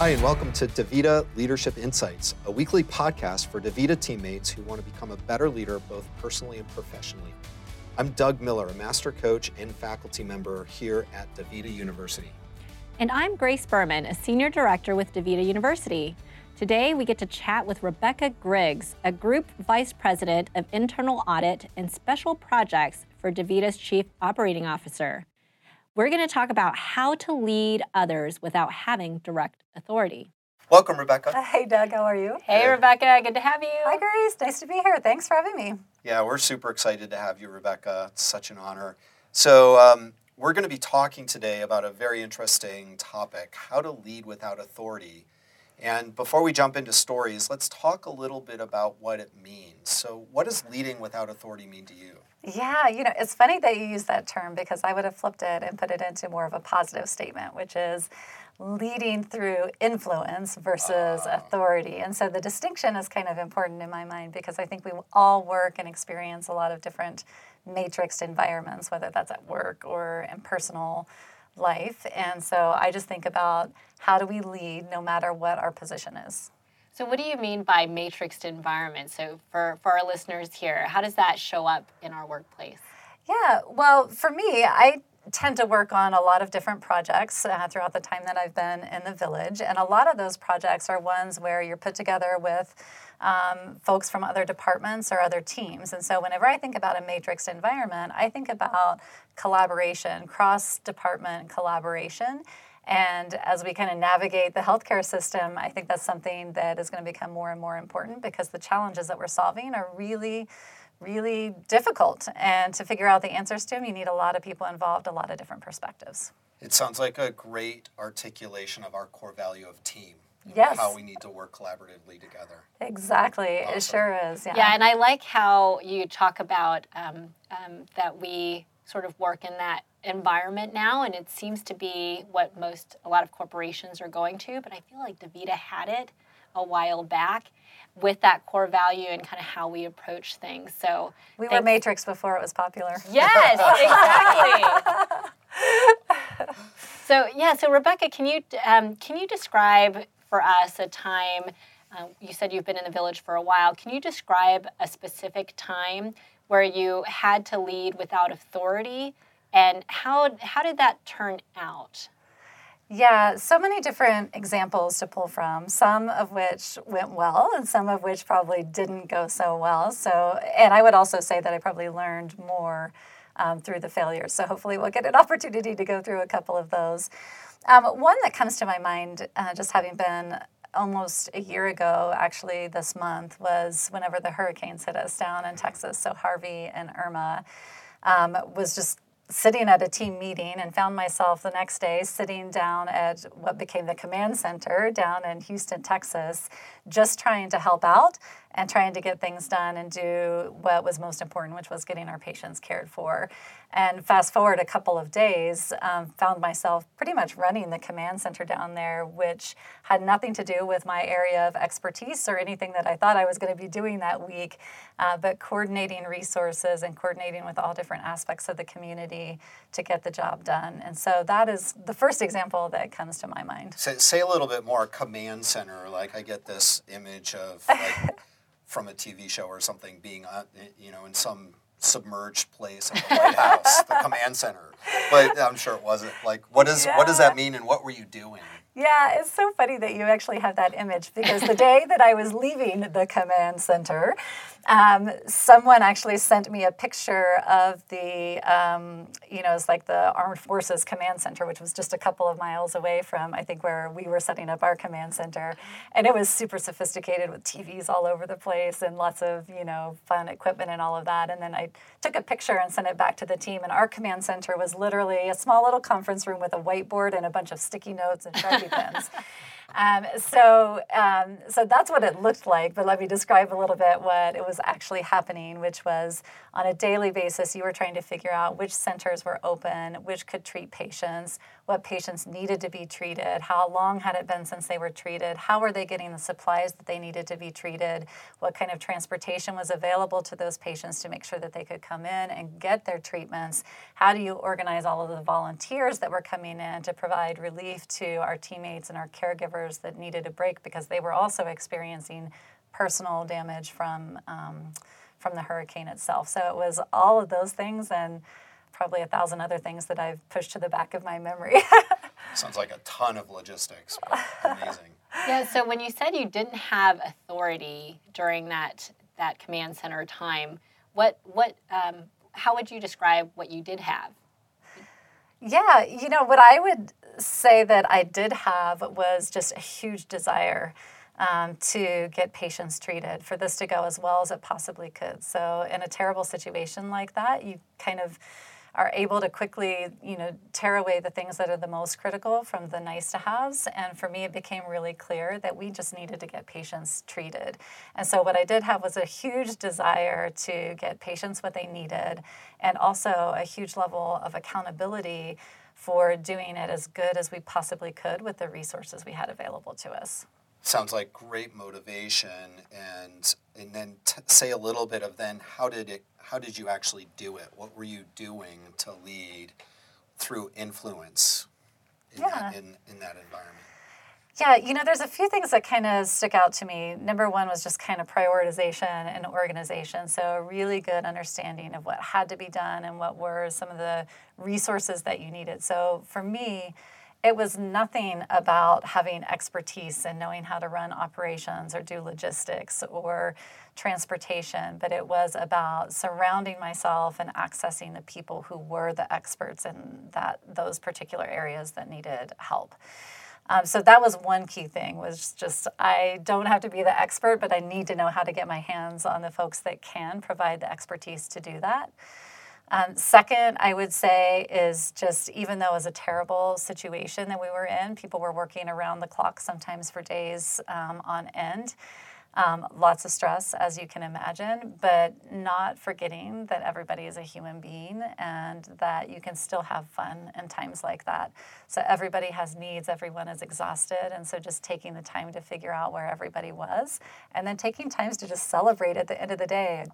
Hi, and welcome to DaVita Leadership Insights, a weekly podcast for DaVita teammates who want to become a better leader both personally and professionally. I'm Doug Miller, a master coach and faculty member here at DaVita University. And I'm Grace Berman, a senior director with DaVita University. Today, we get to chat with Rebecca Griggs, a group vice president of internal audit and special projects for DaVita's chief operating officer. We're going to talk about how to lead others without having direct authority. Welcome, Rebecca. Hey, Doug, how are you? Hey, Rebecca, good to have you. Hi, Grace. Nice to be here. Thanks for having me. Yeah, we're super excited to have you, Rebecca. It's such an honor. So, um, we're going to be talking today about a very interesting topic how to lead without authority. And before we jump into stories, let's talk a little bit about what it means. So, what does leading without authority mean to you? Yeah, you know, it's funny that you use that term because I would have flipped it and put it into more of a positive statement, which is leading through influence versus uh. authority. And so the distinction is kind of important in my mind because I think we all work and experience a lot of different matrixed environments, whether that's at work or in personal life. And so I just think about how do we lead no matter what our position is. So, what do you mean by matrixed environment? So, for, for our listeners here, how does that show up in our workplace? Yeah, well, for me, I tend to work on a lot of different projects uh, throughout the time that I've been in the village. And a lot of those projects are ones where you're put together with um, folks from other departments or other teams. And so, whenever I think about a matrix environment, I think about collaboration, cross department collaboration. And as we kind of navigate the healthcare system, I think that's something that is going to become more and more important because the challenges that we're solving are really really difficult. And to figure out the answers to them, you need a lot of people involved, a lot of different perspectives. It sounds like a great articulation of our core value of team. Yes. How we need to work collaboratively together. Exactly. Awesome. It sure is. Yeah. Yeah, and I like how you talk about um, um, that we sort of work in that environment now, and it seems to be what most, a lot of corporations are going to, but I feel like DaVita had it a while back with that core value and kind of how we approach things. So we were Matrix before it was popular. Yes, exactly. so yeah, so Rebecca, can you um, can you describe for us a time? Uh, you said you've been in the village for a while. Can you describe a specific time where you had to lead without authority, and how how did that turn out? Yeah, so many different examples to pull from, some of which went well and some of which probably didn't go so well. So, and I would also say that I probably learned more um, through the failures. So, hopefully, we'll get an opportunity to go through a couple of those. Um, one that comes to my mind, uh, just having been almost a year ago, actually, this month, was whenever the hurricanes hit us down in Texas. So, Harvey and Irma um, was just sitting at a team meeting and found myself the next day sitting down at what became the command center down in Houston, Texas, just trying to help out and trying to get things done and do what was most important, which was getting our patients cared for. And fast forward a couple of days, um, found myself pretty much running the command center down there, which had nothing to do with my area of expertise or anything that I thought I was going to be doing that week, uh, but coordinating resources and coordinating with all different aspects of the community to get the job done. And so that is the first example that comes to my mind. Say, say a little bit more command center. Like I get this image of like from a TV show or something being, uh, you know, in some submerged place at the White House, the command center. But I'm sure it wasn't. Like, what is yeah. what does that mean, and what were you doing? Yeah, it's so funny that you actually have that image because the day that I was leaving the command center, um, someone actually sent me a picture of the, um, you know, it's like the Armed Forces Command Center, which was just a couple of miles away from, I think, where we were setting up our command center. And it was super sophisticated with TVs all over the place and lots of, you know, fun equipment and all of that. And then I took a picture and sent it back to the team. And our command center was literally a small little conference room with a whiteboard and a bunch of sticky notes and Sharpie pens. Um, so, um, so that's what it looked like. But let me describe a little bit what it was actually happening, which was on a daily basis, you were trying to figure out which centers were open, which could treat patients, what patients needed to be treated, how long had it been since they were treated, how were they getting the supplies that they needed to be treated, what kind of transportation was available to those patients to make sure that they could come in and get their treatments. How do you organize all of the volunteers that were coming in to provide relief to our teammates and our caregivers? Members that needed a break because they were also experiencing personal damage from um, from the hurricane itself. So it was all of those things and probably a thousand other things that I've pushed to the back of my memory. Sounds like a ton of logistics. Amazing. Yeah. So when you said you didn't have authority during that that command center time, what what um, how would you describe what you did have? Yeah, you know what I would say that I did have was just a huge desire um, to get patients treated, for this to go as well as it possibly could. So, in a terrible situation like that, you kind of are able to quickly, you know, tear away the things that are the most critical from the nice to haves. And for me, it became really clear that we just needed to get patients treated. And so what I did have was a huge desire to get patients what they needed, and also a huge level of accountability for doing it as good as we possibly could with the resources we had available to us sounds like great motivation and and then t- say a little bit of then how did it how did you actually do it what were you doing to lead through influence in, yeah. that, in, in that environment yeah, you know, there's a few things that kind of stick out to me. Number one was just kind of prioritization and organization. So, a really good understanding of what had to be done and what were some of the resources that you needed. So, for me, it was nothing about having expertise and knowing how to run operations or do logistics or transportation, but it was about surrounding myself and accessing the people who were the experts in that those particular areas that needed help. Um, so that was one key thing was just I don't have to be the expert, but I need to know how to get my hands on the folks that can provide the expertise to do that. Um, second, I would say is just even though it was a terrible situation that we were in, people were working around the clock, sometimes for days um, on end. Um, lots of stress, as you can imagine, but not forgetting that everybody is a human being and that you can still have fun in times like that. So, everybody has needs, everyone is exhausted, and so just taking the time to figure out where everybody was and then taking times to just celebrate at the end of the day.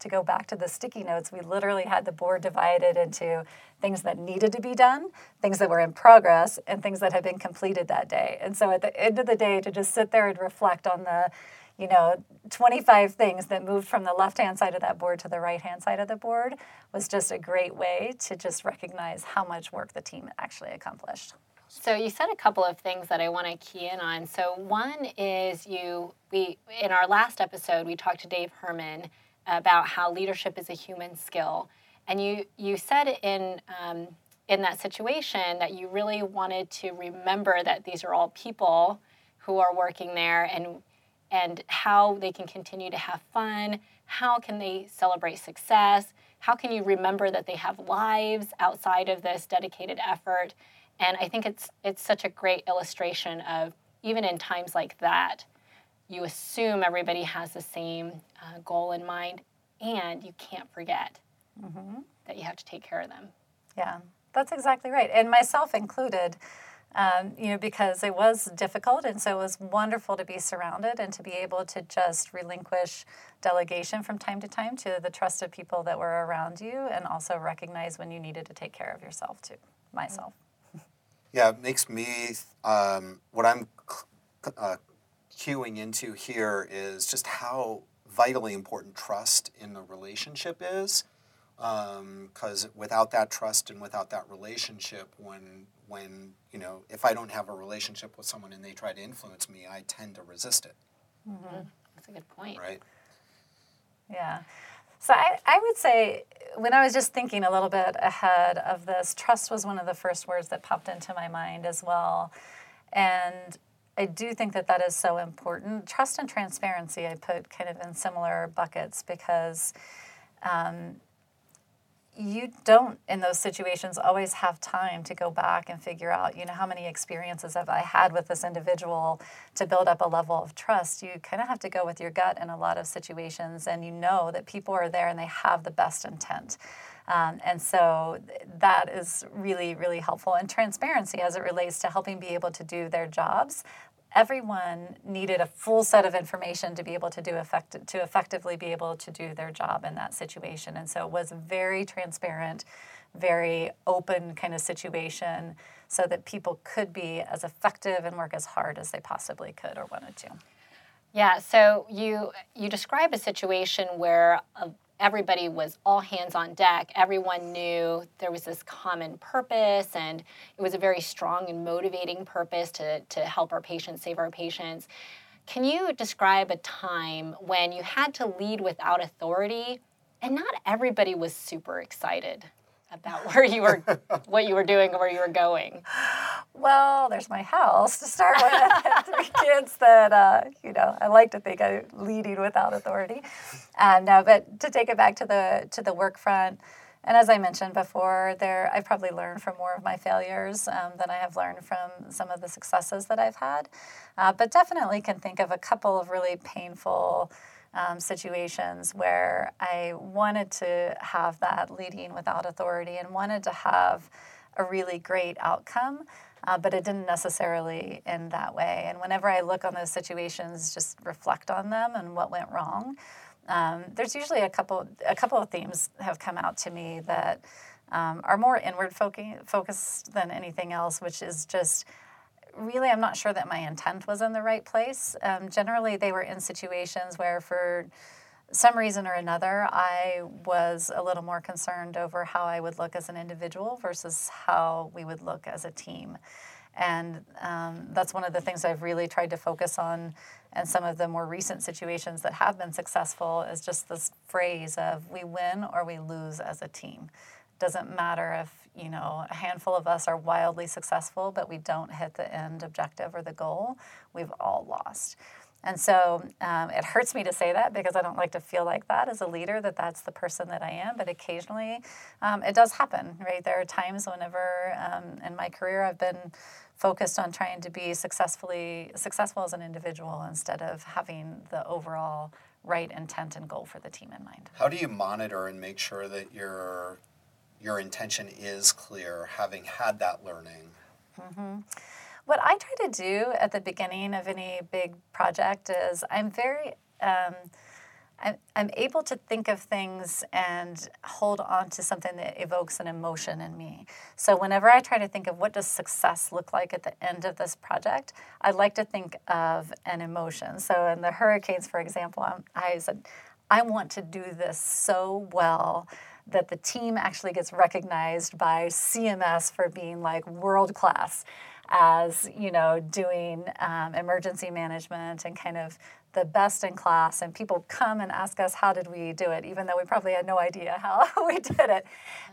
To go back to the sticky notes, we literally had the board divided into things that needed to be done, things that were in progress, and things that had been completed that day. And so, at the end of the day, to just sit there and reflect on the you know, 25 things that moved from the left hand side of that board to the right hand side of the board was just a great way to just recognize how much work the team actually accomplished. So you said a couple of things that I want to key in on. So one is you we in our last episode we talked to Dave Herman about how leadership is a human skill, and you you said in um, in that situation that you really wanted to remember that these are all people who are working there and and how they can continue to have fun. How can they celebrate success? How can you remember that they have lives outside of this dedicated effort? And I think it's it's such a great illustration of even in times like that, you assume everybody has the same uh, goal in mind, and you can't forget mm-hmm. that you have to take care of them. Yeah, that's exactly right, and myself included um, you know, because it was difficult. And so it was wonderful to be surrounded and to be able to just relinquish delegation from time to time to the trusted people that were around you and also recognize when you needed to take care of yourself, too, myself. Yeah, it makes me, um, what I'm uh, cueing into here is just how vitally important trust in the relationship is because um, without that trust and without that relationship when when you know if i don't have a relationship with someone and they try to influence me i tend to resist it. Mm-hmm. that's a good point. Right? Yeah. So I, I would say when i was just thinking a little bit ahead of this trust was one of the first words that popped into my mind as well. And I do think that that is so important. Trust and transparency, I put kind of in similar buckets because um, you don't in those situations always have time to go back and figure out you know how many experiences have i had with this individual to build up a level of trust. You kind of have to go with your gut in a lot of situations and you know that people are there and they have the best intent. Um, and so that is really really helpful. And transparency as it relates to helping be able to do their jobs everyone needed a full set of information to be able to do effect- to effectively be able to do their job in that situation and so it was very transparent very open kind of situation so that people could be as effective and work as hard as they possibly could or wanted to. Yeah, so you you describe a situation where uh, everybody was all hands on deck. Everyone knew there was this common purpose, and it was a very strong and motivating purpose to, to help our patients, save our patients. Can you describe a time when you had to lead without authority and not everybody was super excited? About where you were, what you were doing, where you were going? Well, there's my house to start with. three kids that uh, you know I like to think I'm leading without authority. Um, no, but to take it back to the to the work front. And as I mentioned before, there I've probably learned from more of my failures um, than I have learned from some of the successes that I've had. Uh, but definitely can think of a couple of really painful um, situations where I wanted to have that leading without authority and wanted to have a really great outcome. Uh, but it didn't necessarily end that way. And whenever I look on those situations, just reflect on them and what went wrong, um, there's usually a couple a couple of themes have come out to me that um, are more inward focused than anything else, which is just really, I'm not sure that my intent was in the right place. Um, generally, they were in situations where, for some reason or another, I was a little more concerned over how I would look as an individual versus how we would look as a team. And um, that's one of the things I've really tried to focus on. And some of the more recent situations that have been successful is just this phrase of we win or we lose as a team. Doesn't matter if you know, a handful of us are wildly successful, but we don't hit the end objective or the goal, we've all lost. And so um, it hurts me to say that because I don't like to feel like that as a leader, that that's the person that I am. But occasionally um, it does happen, right? There are times whenever um, in my career I've been focused on trying to be successfully successful as an individual instead of having the overall right intent and goal for the team in mind. How do you monitor and make sure that you're your intention is clear, having had that learning? Mm-hmm. What I try to do at the beginning of any big project is I'm very, um, I'm, I'm able to think of things and hold on to something that evokes an emotion in me. So whenever I try to think of what does success look like at the end of this project, I like to think of an emotion. So in the hurricanes, for example, I'm, I said, I want to do this so well that the team actually gets recognized by CMS for being like world class as you know doing um, emergency management and kind of the best in class. And people come and ask us how did we do it? even though we probably had no idea how we did it.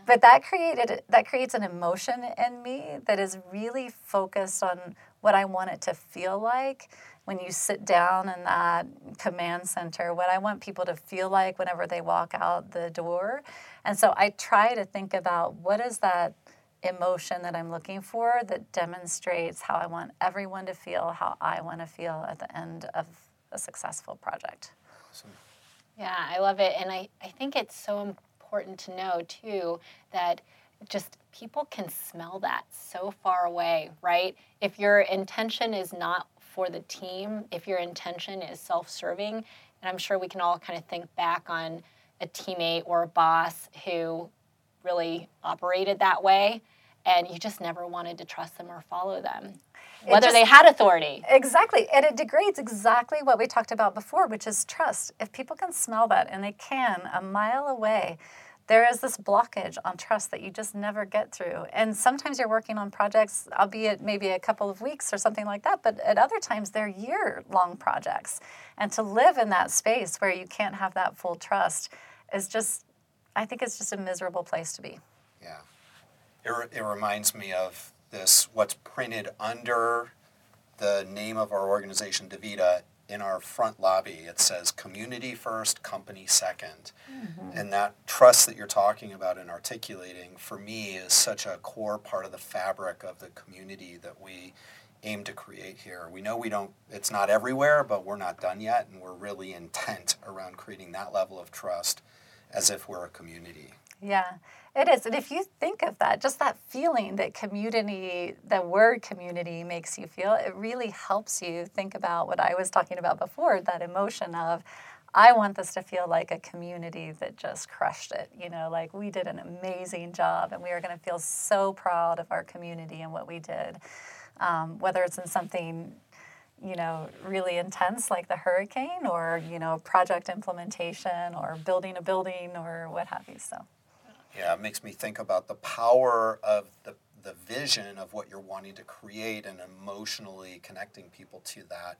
But that created that creates an emotion in me that is really focused on what i want it to feel like when you sit down in that command center, what I want people to feel like whenever they walk out the door. And so I try to think about what is that emotion that I'm looking for that demonstrates how I want everyone to feel, how I want to feel at the end of a successful project. Awesome. Yeah, I love it. And I, I think it's so important to know, too, that just people can smell that so far away, right? If your intention is not for the team if your intention is self serving. And I'm sure we can all kind of think back on a teammate or a boss who really operated that way and you just never wanted to trust them or follow them whether just, they had authority exactly and it degrades exactly what we talked about before which is trust if people can smell that and they can a mile away there is this blockage on trust that you just never get through. And sometimes you're working on projects, albeit maybe a couple of weeks or something like that, but at other times they're year long projects. And to live in that space where you can't have that full trust is just, I think it's just a miserable place to be. Yeah. It, re- it reminds me of this what's printed under the name of our organization, DaVita, in our front lobby, it says community first, company 2nd mm-hmm. And that trust that you're talking about and articulating, for me, is such a core part of the fabric of the community that we aim to create here. We know we don't, it's not everywhere, but we're not done yet, and we're really intent around creating that level of trust as if we're a community. Yeah. It is. And if you think of that, just that feeling that community, the word community makes you feel, it really helps you think about what I was talking about before that emotion of, I want this to feel like a community that just crushed it. You know, like we did an amazing job and we are going to feel so proud of our community and what we did. Um, whether it's in something, you know, really intense like the hurricane or, you know, project implementation or building a building or what have you. So, yeah, it makes me think about the power of the, the vision of what you're wanting to create and emotionally connecting people to that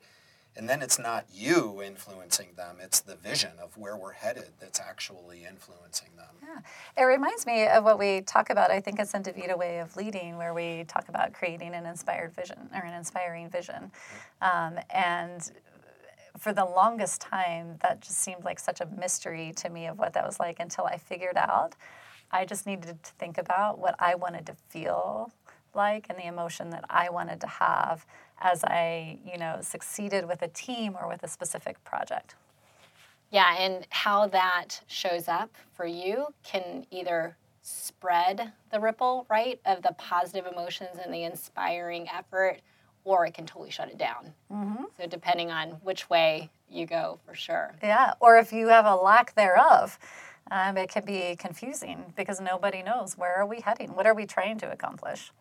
and then it's not you influencing them, it's the vision of where we're headed that's actually influencing them. Yeah. It reminds me of what we talk about, I think it's in DaVita Way of Leading, where we talk about creating an inspired vision or an inspiring vision. Um, and for the longest time, that just seemed like such a mystery to me of what that was like until I figured out. I just needed to think about what I wanted to feel like and the emotion that I wanted to have as I, you know, succeeded with a team or with a specific project. Yeah, and how that shows up for you can either spread the ripple, right, of the positive emotions and the inspiring effort, or it can totally shut it down. Mm-hmm. So, depending on which way you go, for sure. Yeah, or if you have a lack thereof, um, it can be confusing because nobody knows where are we heading, what are we trying to accomplish.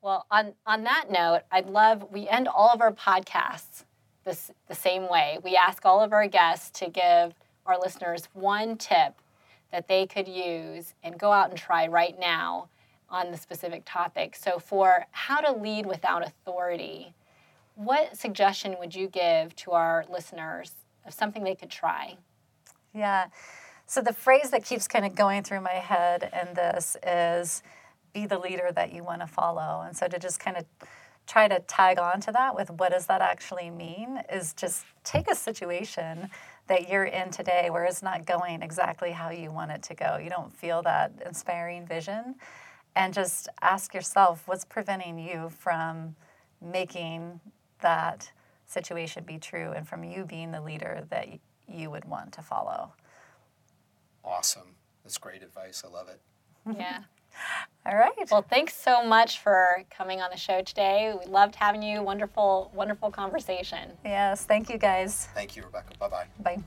Well, on, on that note, I'd love, we end all of our podcasts this, the same way. We ask all of our guests to give our listeners one tip that they could use and go out and try right now on the specific topic. So, for how to lead without authority, what suggestion would you give to our listeners of something they could try? Yeah. So, the phrase that keeps kind of going through my head in this is be the leader that you want to follow. And so to just kind of try to tag on to that with what does that actually mean is just take a situation that you're in today where it's not going exactly how you want it to go. You don't feel that inspiring vision. And just ask yourself what's preventing you from making that situation be true and from you being the leader that you would want to follow. Awesome. That's great advice. I love it. Yeah. All right. Well, thanks so much for coming on the show today. We loved having you. Wonderful, wonderful conversation. Yes. Thank you, guys. Thank you, Rebecca. Bye bye. Bye.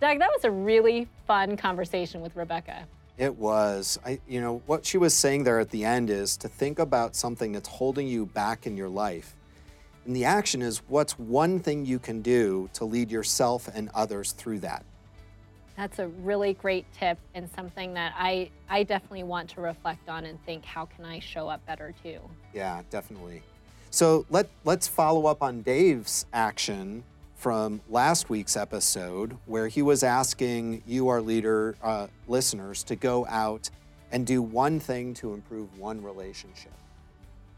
Doug, that was a really fun conversation with Rebecca. It was. I, you know, what she was saying there at the end is to think about something that's holding you back in your life. And the action is what's one thing you can do to lead yourself and others through that. That's a really great tip and something that I, I definitely want to reflect on and think how can I show up better too. Yeah, definitely. So let, let's follow up on Dave's action from last week's episode where he was asking you, our leader, uh, listeners, to go out and do one thing to improve one relationship.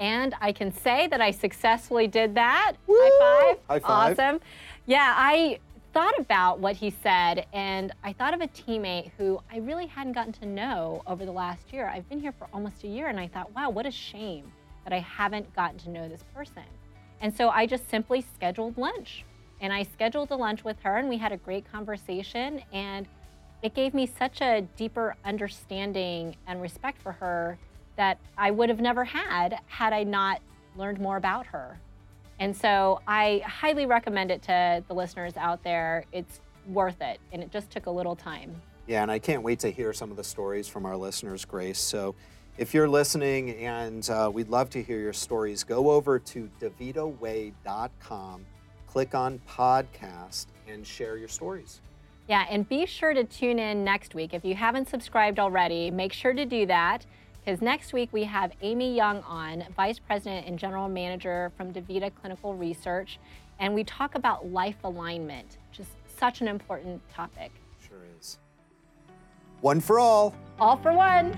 And I can say that I successfully did that. Woo! High five. High five. Awesome. Yeah, I thought about what he said, and I thought of a teammate who I really hadn't gotten to know over the last year. I've been here for almost a year, and I thought, wow, what a shame that I haven't gotten to know this person. And so I just simply scheduled lunch. And I scheduled a lunch with her, and we had a great conversation. And it gave me such a deeper understanding and respect for her that I would have never had had I not learned more about her. And so I highly recommend it to the listeners out there. It's worth it, and it just took a little time. Yeah, and I can't wait to hear some of the stories from our listeners, Grace. So if you're listening and uh, we'd love to hear your stories, go over to davitaway.com, click on podcast, and share your stories. Yeah, and be sure to tune in next week. If you haven't subscribed already, make sure to do that because next week we have Amy Young on, Vice President and General Manager from DaVita Clinical Research, and we talk about life alignment, which is such an important topic. Sure is. One for all. All for one.